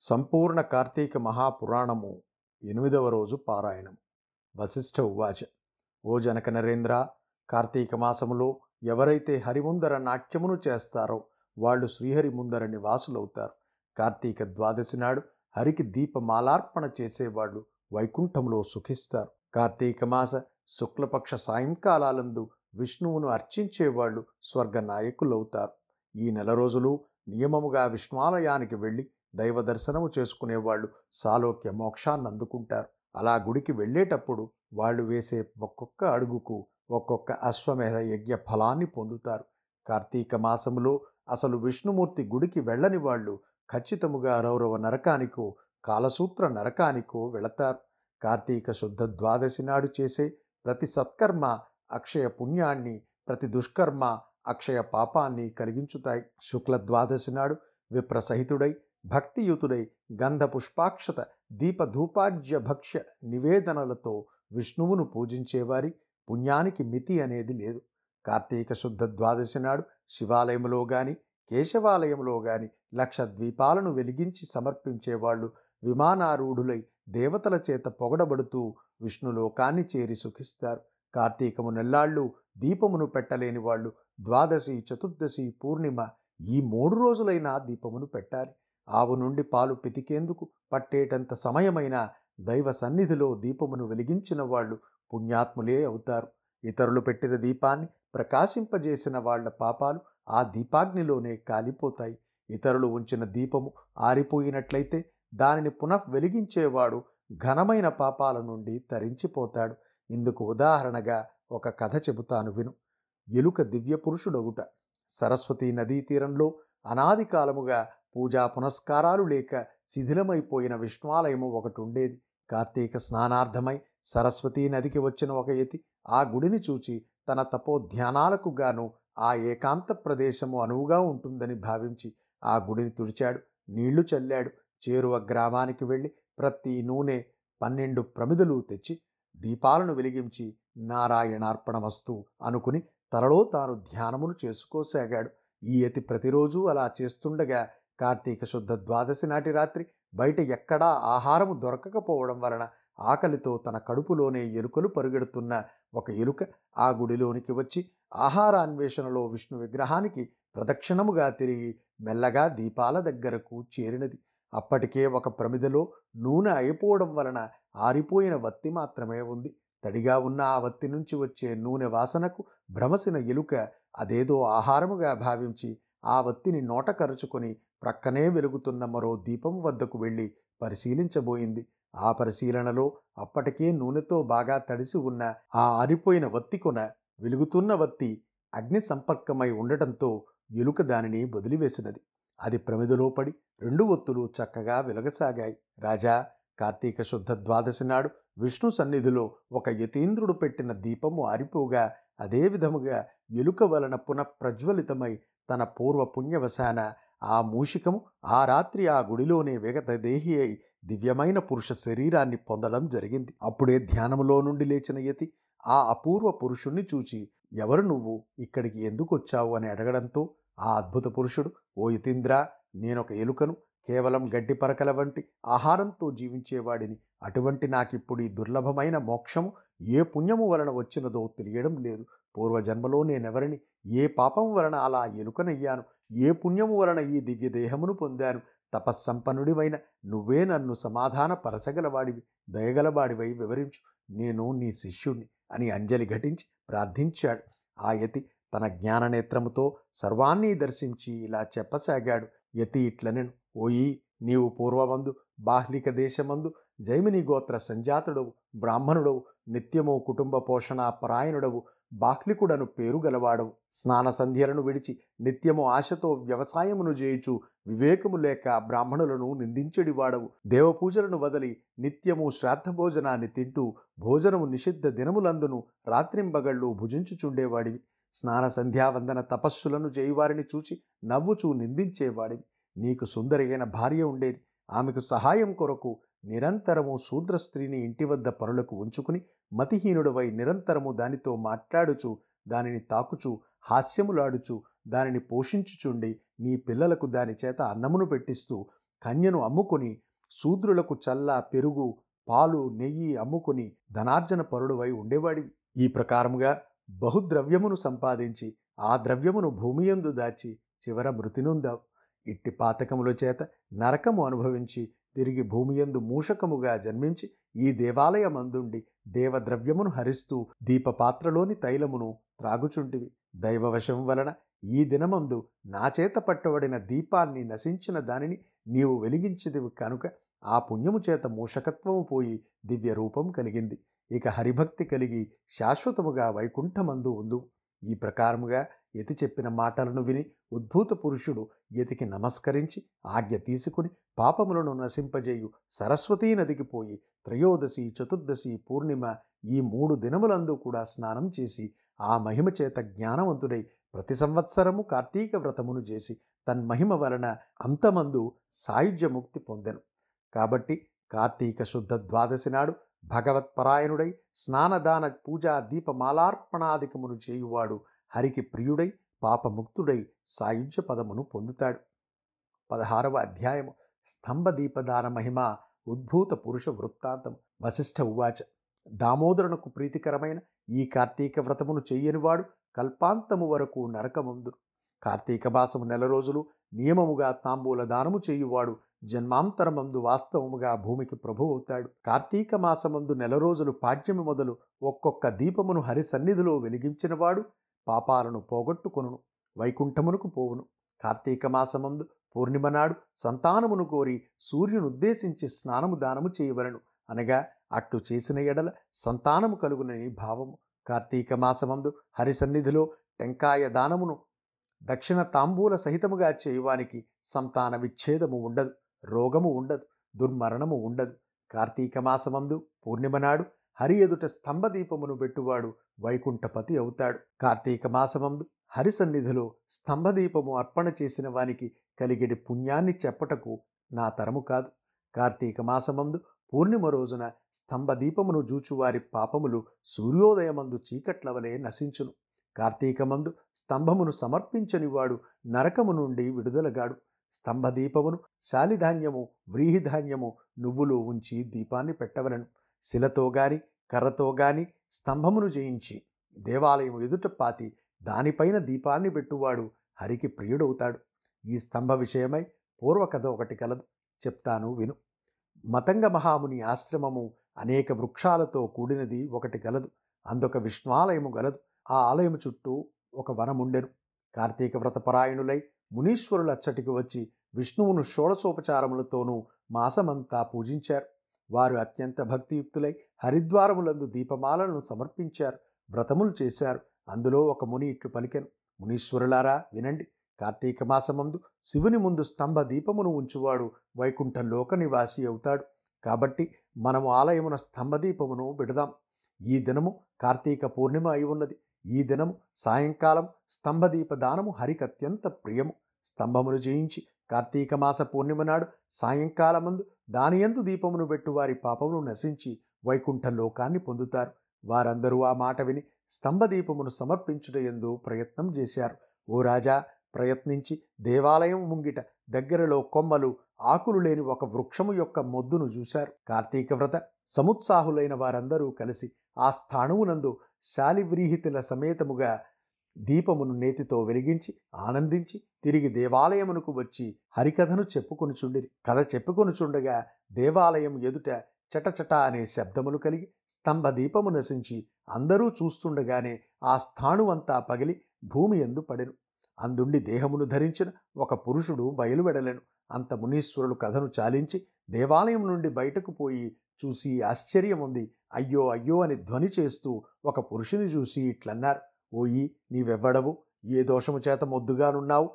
సంపూర్ణ కార్తీక మహాపురాణము ఎనిమిదవ రోజు పారాయణం. వశిష్ఠ ఉవాచ ఓ జనక నరేంద్ర కార్తీక మాసములో ఎవరైతే హరిముందర నాట్యమును చేస్తారో వాళ్ళు శ్రీహరి ముందర నివాసులవుతారు. కార్తీక ద్వాదశి నాడు హరికి దీపమాలార్పణ చేసేవాళ్ళు వైకుంఠములో సుఖిస్తారు. కార్తీక మాస శుక్లపక్ష సాయంకాలాలందు విష్ణువును అర్చించేవాళ్ళు స్వర్గ నాయకులవుతారు ఈ నెల రోజులు నియమముగా విష్ణువాలయానికి వెళ్ళి దైవ దర్శనము చేసుకునేవాళ్ళు సాలోక్య మోక్షాన్ని అందుకుంటారు. అలా గుడికి వెళ్ళేటప్పుడు వాళ్ళు వేసే ఒక్కొక్క అడుగుకు ఒక్కొక్క అశ్వమేధ యజ్ఞ ఫలాన్ని పొందుతారు. కార్తీక మాసములో అసలు విష్ణుమూర్తి గుడికి వెళ్ళని వాళ్ళు ఖచ్చితముగా రౌరవ నరకానికో కాలసూత్ర నరకానికో వెళతారు. కార్తీక శుద్ధ ద్వాదశి నాడు చేసే ప్రతి సత్కర్మ అక్షయ పుణ్యాన్ని ప్రతి దుష్కర్మ అక్షయ పాపాన్ని కలిగించుతాయి. శుక్ల ద్వాదశి నాడు విప్రసహితుడై భక్తియుతుడై గంధ పుష్పాక్షత దీపధూపాజ్య భక్ష్య నివేదనలతో విష్ణువును పూజించేవారి పుణ్యానికి మితి అనేది లేదు. కార్తీక శుద్ధ ద్వాదశి నాడు శివాలయంలో గాని కేశవాలయంలో గాని లక్ష ద్వీపాలను వెలిగించి సమర్పించేవాళ్ళు విమానారూఢులై దేవతల చేత పొగడబడుతూ విష్ణులోకాన్ని చేరి సుఖిస్తారు. కార్తీకము నెల్లాళ్ళు దీపమును పెట్టలేని వాళ్ళు ద్వాదశి చతుర్దశి పూర్ణిమ ఈ మూడు రోజులైనా దీపమును పెట్టాలి. ఆవు నుండి పాలు పితికేందుకు పట్టేటంత సమయమైన దైవ సన్నిధిలో దీపమును వెలిగించిన వాళ్ళు పుణ్యాత్ములే అవుతారు. ఇతరులు పెట్టిన దీపాన్ని ప్రకాశింపజేసిన వాళ్ళ పాపాలు ఆ దీపాగ్నిలోనే కాలిపోతాయి. ఇతరులు ఉంచిన దీపము ఆరిపోయినట్లయితే దానిని పునః వెలిగించేవాడు ఘనమైన పాపాల నుండి తరించిపోతాడు. ఇందుకు ఉదాహరణగా ఒక కథ చెబుతాను విను. ఎలుక దివ్య పురుషుడొగుట సరస్వతీ నదీ తీరంలో అనాది కాలముగా పూజా పునస్కారాలు లేక శిథిలమైపోయిన విష్ణువాలయము ఒకటి ఉండేది కార్తీక స్నానార్థమై సరస్వతీ నదికి వచ్చిన ఒక యతి ఆ గుడిని చూచి తన తపోధ్యానాలకు గాను ఆ ఏకాంత ప్రదేశము అనువుగా ఉంటుందని భావించి ఆ గుడిని తుడిచాడు. నీళ్ళు చల్లాడు. చేరువ గ్రామానికి వెళ్ళి ప్రతి నూనె పన్నెండు ప్రమిదలు తెచ్చి దీపాలను వెలిగించి నారాయణార్పణమస్తు అనుకుని తలలో తాను ధ్యానమును చేసుకోసాగాడు. ఈ యతి ప్రతిరోజు అలా చేస్తుండగా కార్తీక శుద్ధ ద్వాదశి నాటి రాత్రి బయట ఎక్కడా ఆహారము దొరకకపోవడం వలన ఆకలితో తన కడుపులోనే ఎలుకలు పరుగెడుతున్న ఒక ఎలుక ఆ గుడిలోనికి వచ్చి ఆహారాన్వేషణలో విష్ణు విగ్రహానికి ప్రదక్షిణముగా తిరిగి మెల్లగా దీపాల దగ్గరకు చేరినది. అప్పటికే ఒక ప్రమిదలో నూనె అయిపోవడం వలన ఆరిపోయిన వత్తి మాత్రమే ఉంది. తడిగా ఉన్న ఆ వత్తి నుంచి వచ్చే నూనె వాసనకు భ్రమసిన ఎలుక అదేదో ఆహారముగా భావించి ఆ వత్తిని నోట కరుచుకొని ప్రక్కనే వెలుగుతున్న మరో దీపం వద్దకు వెళ్ళి పరిశీలించబోయింది. ఆ పరిశీలనలో అప్పటికే నూనెతో బాగా తడిసి ఉన్న ఆ ఆరిపోయిన వత్తి కొన వెలుగుతున్న వత్తి అగ్ని సంపర్కమై ఉండటంతో ఎలుక దానిని వదిలివేసినది. అది ప్రమిదలో పడి రెండు ఒత్తులు చక్కగా వెలగసాగాయి. రాజా కార్తీక శుద్ధ ద్వాదశి నాడు విష్ణు సన్నిధిలో ఒక యతీంద్రుడు పెట్టిన దీపము ఆరిపోగా అదే విధముగా ఎలుక వలన పునఃప్రజ్వలితమై తన పూర్వ పుణ్యవశాన ఆ మూషికము ఆ రాత్రి ఆ గుడిలోనే వేగత దేహి అయి దివ్యమైన పురుష శరీరాన్ని పొందడం జరిగింది. అప్పుడే ధ్యానములో నుండి లేచిన యతి ఆ అపూర్వ పురుషుణ్ణి చూచి ఎవరు నువ్వు? ఇక్కడికి ఎందుకు వచ్చావు? అని అడగడంతో ఆ అద్భుత పురుషుడు ఓ యతీంద్ర నేనొక ఎలుకను కేవలం గడ్డి పరకల వంటి ఆహారంతో జీవించేవాడిని. అటువంటి నాకిప్పుడు ఈ దుర్లభమైన మోక్షము ఏ పుణ్యము వలన వచ్చినదో తెలియడం లేదు. పూర్వజన్మలో నేనెవరిని ఏ పాపం వలన అలా ఎలుకనయ్యాను? ఏ పుణ్యము వలన ఈ దివ్య దేహమును పొందాను తపస్సంపన్నుడివైన నువ్వే నన్ను సమాధాన పరచగలవాడివి దయగలవాడివై వివరించు. నేను నీ శిష్యుణ్ణి అని అంజలి ఘటించి ప్రార్థించాడు. ఆ యతి తన జ్ఞాననేత్రముతో సర్వాన్ని దర్శించి ఇలా చెప్పసాగాడు. యతి ఇట్లనెను. ఓయి నీవు పూర్వమందు బాహ్లిక దేశమందు జైమిని గోత్ర సంజాతుడవు బ్రాహ్మణుడవు నిత్యము కుటుంబ పోషణ పరాయణుడవు బాక్లికుడను పేరు గలవాడవు. స్నాన సంధ్యలను విడిచి నిత్యము ఆశతో వ్యవసాయమును చేయుచు వివేకము లేక బ్రాహ్మణులను నిందించెడివాడవు. దేవపూజలను వదలి నిత్యము శ్రాద్ధ భోజనాన్ని తింటూ భోజనము నిషిద్ధ దినములందును రాత్రింబగళ్ళు భుజించుచుండేవాడివి. స్నాన సంధ్యావందన తపస్సులను చేయువారిని చూచి నవ్వుచూ నిందించేవాడివి. నీకు సుందరైన భార్య ఉండేది. ఆమెకు సహాయం కొరకు నిరంతరము శూద్ర స్త్రీని ఇంటి వద్ద పనులకు ఉంచుకుని మతిహీనుడవై నిరంతరము దానితో మాట్లాడుచు దానిని తాకుచు హాస్యములాడుచు దానిని పోషించుచుండి నీ పిల్లలకు దాని చేత అన్నమును పెట్టిస్తూ కన్యను అమ్ముకుని శూద్రులకు చల్ల పెరుగు పాలు నెయ్యి అమ్ముకుని ధనార్జన పరుడువై ఉండేవాడివి. ఈ ప్రకారముగా బహుద్రవ్యమును సంపాదించి ఆ ద్రవ్యమును భూమియందు దాచి చివర మృతినుందావు. ఇట్టి పాతకముల చేత నరకము అనుభవించి తిరిగి భూమియందు మూషకముగా జన్మించి ఈ దేవాలయమందుండి దేవద్రవ్యమును హరిస్తూ దీపపాత్రలోని తైలమును త్రాగుచుంటివి. దైవవశం వలన ఈ దినమందు నా చేత పట్టబడిన దీపాన్ని నశించిన దానిని నీవు వెలిగించిదివి కనుక ఆ పుణ్యము చేత మూషకత్వము పోయి దివ్య రూపం కలిగింది. ఇక హరిభక్తి కలిగి శాశ్వతముగా వైకుంఠమందు ఉందు ఈ ప్రకారముగా యతి చెప్పిన మాటలను విని ఉద్భూత పురుషుడు యతికి నమస్కరించి ఆజ్ఞ తీసుకుని పాపములను నశింపజేయు సరస్వతీ నదికి పోయి త్రయోదశి చతుర్దశి పూర్ణిమ ఈ మూడు దినములందు కూడా స్నానం చేసి ఆ మహిమ చేత జ్ఞానవంతుడై ప్రతి సంవత్సరము కార్తీక వ్రతమును చేసి తన్మహిమ వలన అంతమందు సాయుధ్యముక్తి పొందెను. కాబట్టి కార్తీక శుద్ధ ద్వాదశి నాడు భగవత్పరాయణుడై స్నానదాన పూజా దీపమాలార్పణాధికమును చేయువాడు హరికి ప్రియుడై పాపముక్తుడై సాయుధ్య పదమును పొందుతాడు. పదహారవ అధ్యాయము. స్తంభ దీపదాన మహిమ ఉద్భూత పురుష వృత్తాంతం. వశిష్ఠ ఉవాచ. దామోదరునకు ప్రీతికరమైన ఈ కార్తీక వ్రతమును చెయ్యనివాడు కల్పాంతము వరకు నరకముందు కార్తీక మాసము నెల రోజులు నియమముగా తాంబూల దానము చేయువాడు జన్మాంతరమందు వాస్తవముగా భూమికి ప్రభు అవుతాడు. కార్తీక మాసమందు నెల రోజులు పాడ్యము మొదలు ఒక్కొక్క దీపమును హరి సన్నిధిలో వెలిగించినవాడు పాపాలను పోగొట్టుకొనును వైకుంఠమునకు పోవును. కార్తీక మాసమందు పూర్ణిమ నాడు సంతానమును కోరి సూర్యునుద్దేశించి స్నానము దానము చేయవలను. అనగా అట్లు చేసిన ఎడల సంతానము కలుగునని భావము. కార్తీక మాసమందు హరి సన్నిధిలో టెంకాయ దానమును దక్షిణ తాంబూల సహితముగా చేయువానికి సంతాన విచ్ఛేదము ఉండదు. రోగము ఉండదు దుర్మరణము ఉండదు. కార్తీక మాసమందు పూర్ణిమ నాడు హరి ఎదుట స్తంభదీపమును పెట్టువాడు వైకుంఠపతి అవుతాడు. కార్తీక మాసమందు హరి సన్నిధిలో స్తంభదీపము అర్పణ చేసిన వానికి కలిగిడి పుణ్యాన్ని చెప్పటకు నా తరము కాదు. కార్తీక మాసమందు పూర్ణిమ రోజున స్తంభదీపమును జూచువారి పాపములు సూర్యోదయమందు చీకట్లవలే నశించును. కార్తీకమందు స్తంభమును సమర్పించనివాడు నరకము నుండి విడుదలగాడు. స్తంభదీపమును శాలిధాన్యము వ్రీహిధాన్యము నువ్వులు ఉంచి దీపాన్ని పెట్టవలను. శిలతో గాని కర్రతో గాని స్తంభమును చేయించి దేవాలయం ఎదుట పాతి దానిపైన దీపాన్ని పెట్టువాడు హరికి ప్రియుడవుతాడు. ఈ స్తంభ విషయమై పూర్వకథ ఒకటి కలదు. చెప్తాను విను. మతంగ మహాముని ఆశ్రమము అనేక వృక్షాలతో కూడినది ఒకటి గలదు. అందొక విష్ణువాలయము గలదు. ఆ ఆలయము చుట్టూ ఒక వనముండెను. కార్తీక వ్రతపరాయణులై మునీశ్వరుల అచ్చటికి వచ్చి విష్ణువును షోడశోపచారములతోనూ మాసమంతా పూజించారు. వారు అత్యంత భక్తియుక్తులై హరిద్వారములందు దీపమాలను సమర్పించారు. వ్రతములు చేశారు. అందులో ఒక ముని ఇట్లు పలికెను. మునీశ్వరులారా వినండి. కార్తీక మాసమందు శివుని ముందు స్తంభ దీపమును ఉంచువాడు వైకుంఠ లోక నివాసి అవుతాడు. కాబట్టి మనము ఆలయమున స్తంభ దీపమును పెడదాం ఈ దినము కార్తీక పూర్ణిమ అయి ఉన్నది. ఈ దినము సాయంకాలం స్తంభదీప దానము హరికత్యంత ప్రియము. స్తంభమును జయించి కార్తీక మాస పూర్ణిమ నాడు సాయంకాలమందు దానియందు దీపమును పెట్టు వారి పాపమును నశించి వైకుంఠ లోకాన్ని పొందుతారు. వారందరూ ఆ మాట విని స్తంభదీపమును సమర్పించుట ఎందు ప్రయత్నం చేశారు. ఓ రాజా ప్రయత్నించి దేవాలయం ముంగిట దగ్గరలో కొమ్మలు ఆకులు లేని ఒక వృక్షము యొక్క మొద్దును చూశారు కార్తీక వ్రత. సముత్సాహులైన వారందరూ కలిసి ఆ స్థాణువునందు శాలివ్రీహితుల సమేతముగా దీపమును నేతితో వెలిగించి ఆనందించి తిరిగి దేవాలయమునకు వచ్చి హరికథను చెప్పుకొనుచుండిరి. కథ చెప్పుకొనుచుండగా దేవాలయం ఎదుట చటచట అనే శబ్దములు కలిగి స్తంభ దీపము నశించి అందరూ చూస్తుండగానే ఆ స్థాణువంతా పగిలి భూమి ఎందు పడెను. అందుండి దేహమును ధరించిన. ఒక పురుషుడు బయలువెడలెను. అంత మునీశ్వరులు కథను చాలించి దేవాలయం నుండి బయటకు పోయి చూసి ఆశ్చర్యం ఉంది. అయ్యో అయ్యో అని ధ్వని చేస్తూ ఒక పురుషుని చూసి ఇట్లన్నారు. ఓయి నీవెవ్వడవు? ఏ దోషము చేత మొద్దుగానున్నావు?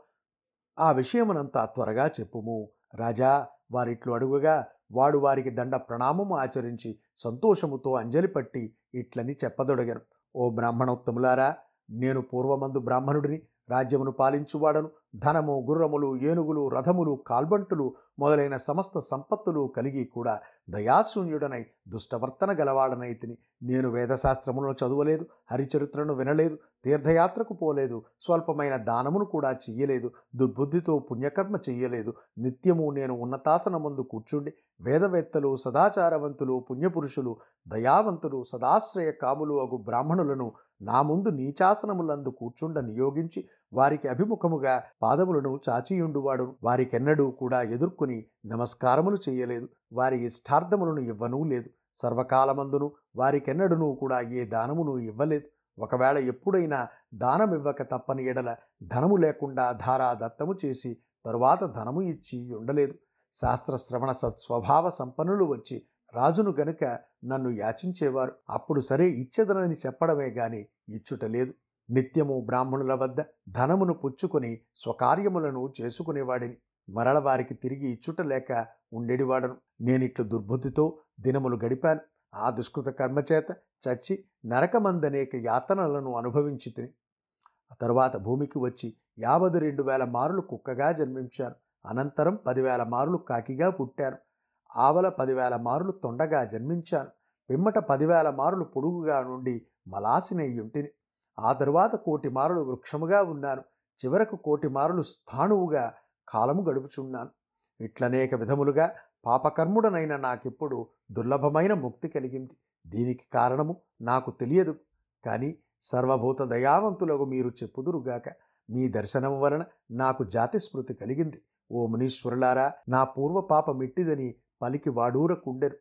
ఆ విషయమునంతా త్వరగా చెప్పుము. రాజా వారిట్లు అడుగుగా వాడు వారికి దండ ప్రణామము ఆచరించి సంతోషముతో అంజలి పట్టి ఇట్లని చెప్పదొడగను. ఓ బ్రాహ్మణోత్తములారా నేను పూర్వమందు బ్రాహ్మణుడిని రాజ్యమును పాలించువాడను. ధనము గుర్రములు ఏనుగులు రథములు కాల్బంటులు మొదలైన సమస్త సంపత్తులు కలిగి కూడా దయాశూన్యుడనై దుష్టవర్తన గలవాడనైతిని నేను వేదశాస్త్రములను చదవలేదు హరిచరిత్రను వినలేదు తీర్థయాత్రకు పోలేదు స్వల్పమైన దానమును కూడా చెయ్యలేదు దుర్బుద్ధితో పుణ్యకర్మ చెయ్యలేదు. నిత్యము నేను ఉన్నతాసన ముందు కూర్చుండి వేదవేత్తలు సదాచారవంతులు పుణ్యపురుషులు దయావంతులు సదాశ్రయ కాములు అగు బ్రాహ్మణులను నా ముందు నీచాసనములందు కూర్చుండ నియోగించి వారికి అభిముఖముగా పాదములను చాచియుండువాడు. వారికెన్నడూ కూడా ఎదుర్కొని నమస్కారములు చేయలేదు. వారి ఇష్టార్థములను ఇవ్వనూ లేదు. సర్వకాలమందును వారికెన్నడూనూ కూడా ఏ దానమును ఇవ్వలేదు. ఒకవేళ ఎప్పుడైనా దానమివ్వక తప్పని ఎడల ధనము లేకుండా ధారా దత్తము చేసి తరువాత ధనము ఇచ్చి ఉండలేదు. శాస్త్రశ్రవణ సత్స్వభావ సంపన్నులు వచ్చి రాజును గనుక నన్ను యాచించేవారు. అప్పుడు సరే ఇచ్చెదనని చెప్పడమే గాని ఇచ్చుట లేదు. నిత్యము బ్రాహ్మణుల వద్ద ధనమును పుచ్చుకొని స్వకార్యములను చేసుకునేవాడిని. మరల వారికి తిరిగి ఇచ్చుట లేక ఉండేడివాడను. నేనిట్లు దుర్బుద్ధితో దినములు గడిపాను. ఆ దుష్కృత కర్మచేత చచ్చి నరకమందనేక యాతనలను అనుభవించి తిని తరువాత భూమికి వచ్చి యాభై రెండు వేల మారులు కుక్కగా జన్మించాను. అనంతరం పదివేల మారులు కాకిగా పుట్టాను. ఆవల పదివేల మారులు తొండగా జన్మించాను. పిమ్మట పదివేల మారులు పొడుగుగా నుండి మలాసినయ్యుంటిని ఆ తరువాత కోటి మారులు వృక్షముగా ఉన్నాను. చివరకు కోటి మారులు స్థాణువుగా కాలము గడుపుచున్నాను. ఇట్లనేక విధములుగా పాపకర్ముడనైన నాకిప్పుడు దుర్లభమైన ముక్తి కలిగింది. దీనికి కారణము నాకు తెలియదు. కానీ సర్వభూత దయావంతులకు మీరు చెప్పుదురుగాక. మీ దర్శనం వలన నాకు జాతిస్మృతి కలిగింది. ఓ మునీశ్వరులారా నా పూర్వ పాప మిట్టిదని పలికి వాడూరకుండెరు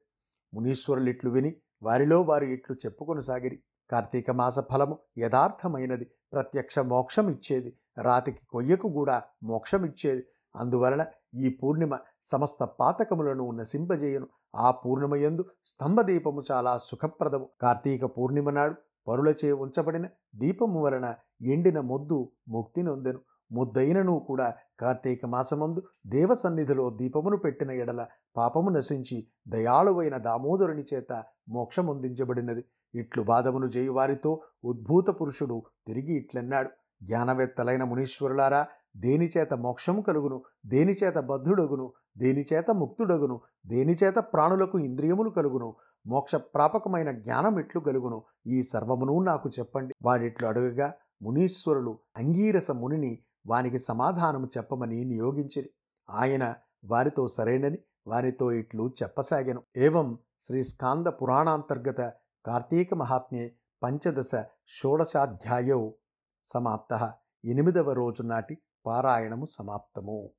మునీశ్వరులిట్లు విని వారిలో వారు ఇట్లు చెప్పుకొనసాగిరి. కార్తీక మాస ఫలము యథార్థమైనది. ప్రత్యక్ష మోక్షం ఇచ్చేది రాతికి కొయ్యకు కూడా మోక్షం ఇచ్చేది అందువలన ఈ పూర్ణిమ సమస్త పాతకములను నశింపజేయను. ఆ పూర్ణిమయందు స్తంభదీపము చాలా సుఖప్రదము. కార్తీక పూర్ణిమ నాడు పరులచే ఉంచబడిన దీపము వలన ఎండిన మొద్దు ముక్తి నొందెను. ముద్దైనను కూడా కార్తీక మాసమందు దేవ సన్నిధిలో దీపమును పెట్టిన ఎడల పాపము నశించి దయాళువైన దామోదరుని చేత మోక్షమొందించబడినది. ఇట్లు బాధమును చేయువారితో ఉద్భూత పురుషుడు తిరిగి ఇట్లన్నాడు. జ్ఞానవేత్తలైన మునీశ్వరులారా దేనిచేత మోక్షము కలుగును దేనిచేత బద్ధుడగును దేనిచేత ముక్తుడగును దేనిచేత ప్రాణులకు ఇంద్రియములు కలుగును మోక్ష ప్రాపకమైన జ్ఞానం ఎట్లు కలుగును ఈ సర్వమును నాకు చెప్పండి. వాడిట్లు అడుగగా మునీశ్వరులు అంగీరస మునిని వానికి సమాధానము చెప్పమని నియోగించిరి. ఆయన వారితో సరేనని వారితో ఇట్లు చెప్పసాగెను. ఏవం శ్రీ స్కాంద పురాణాంతర్గత కార్తీక మహాత్మ్యే పంచదశ షోడశాధ్యాయో సమాప్త. ఎనిమిదవ రోజు నాటి పారాయణము సమాప్తము.